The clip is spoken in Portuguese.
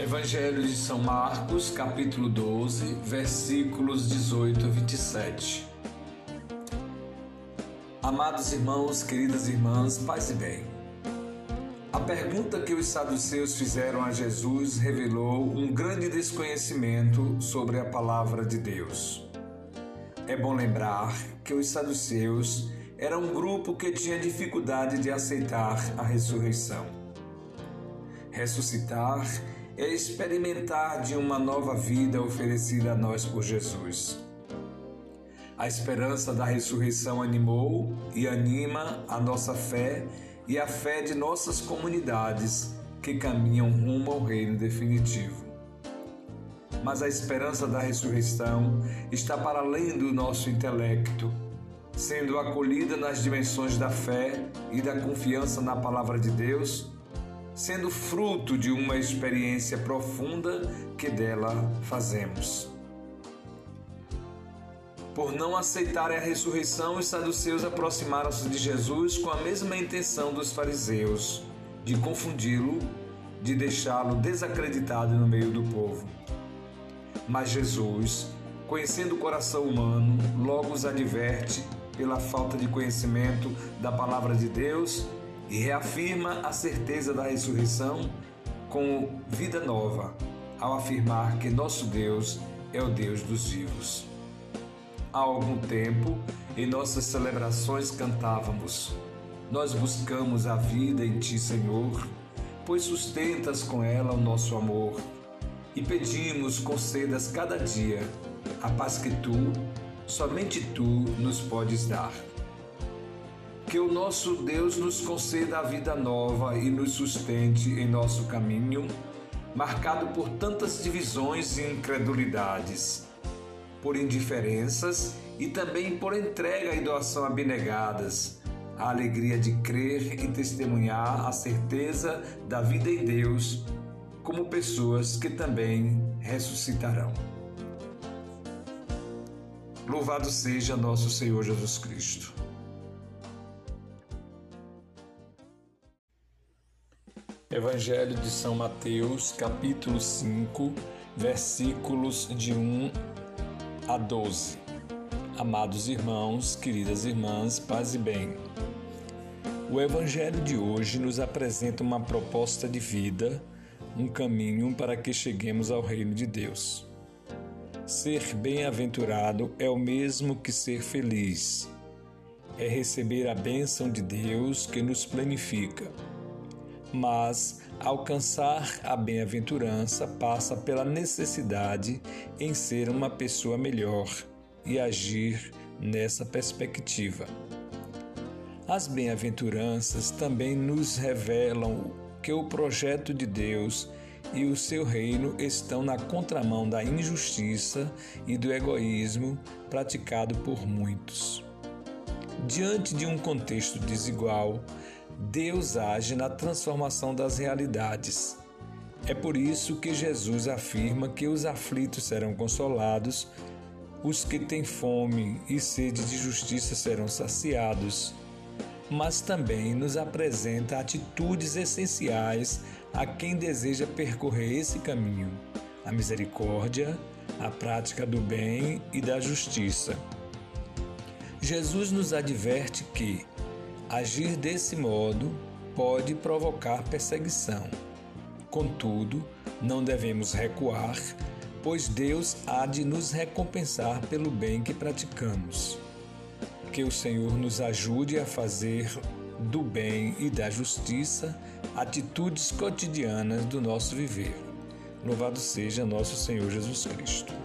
Evangelho de São Marcos, capítulo 12, versículos 18 a 27. Amados irmãos, queridas irmãs, paz e bem. A pergunta que os saduceus fizeram a Jesus revelou um grande desconhecimento sobre a palavra de Deus. É bom lembrar que os saduceus eram um grupo que tinha dificuldade de aceitar a ressurreição. Ressuscitar é experimentar de uma nova vida oferecida a nós por Jesus. A esperança da ressurreição animou e anima a nossa fé e a fé de nossas comunidades que caminham rumo ao reino definitivo. Mas a esperança da ressurreição está para além do nosso intelecto, sendo acolhida nas dimensões da fé e da confiança na palavra de Deus sendo fruto de uma experiência profunda que dela fazemos. Por não aceitarem a ressurreição, os saduceus aproximaram-se de Jesus com a mesma intenção dos fariseus, de confundi-lo, de deixá-lo desacreditado no meio do povo. Mas Jesus, conhecendo o coração humano, logo os adverte pela falta de conhecimento da palavra de Deus e reafirma a certeza da ressurreição com vida nova, ao afirmar que nosso Deus é o Deus dos vivos. Há algum tempo, em nossas celebrações cantávamos: Nós buscamos a vida em Ti, Senhor, pois sustentas com ela o nosso amor. E pedimos, concedas cada dia a paz que Tu, somente Tu, nos podes dar. Que o nosso Deus nos conceda a vida nova e nos sustente em nosso caminho, marcado por tantas divisões e incredulidades, por indiferenças e também por entrega e doação abnegadas, a alegria de crer e testemunhar a certeza da vida em Deus, como pessoas que também ressuscitarão. Louvado seja nosso Senhor Jesus Cristo. Evangelho de São Mateus, capítulo 5, versículos de 1 a 12. Amados irmãos, queridas irmãs, paz e bem. O Evangelho de hoje nos apresenta uma proposta de vida, um caminho para que cheguemos ao reino de Deus. Ser bem-aventurado é o mesmo que ser feliz. É receber a bênção de Deus que nos planifica mas alcançar a bem-aventurança passa pela necessidade em ser uma pessoa melhor e agir nessa perspectiva. As bem-aventuranças também nos revelam que o projeto de Deus e o seu reino estão na contramão da injustiça e do egoísmo praticado por muitos. Diante de um contexto desigual, Deus age na transformação das realidades. É por isso que Jesus afirma que os aflitos serão consolados, os que têm fome e sede de justiça serão saciados. Mas também nos apresenta atitudes essenciais a quem deseja percorrer esse caminho: a misericórdia, a prática do bem e da justiça. Jesus nos adverte que, Agir desse modo pode provocar perseguição. Contudo, não devemos recuar, pois Deus há de nos recompensar pelo bem que praticamos. Que o Senhor nos ajude a fazer do bem e da justiça atitudes cotidianas do nosso viver. Louvado seja nosso Senhor Jesus Cristo.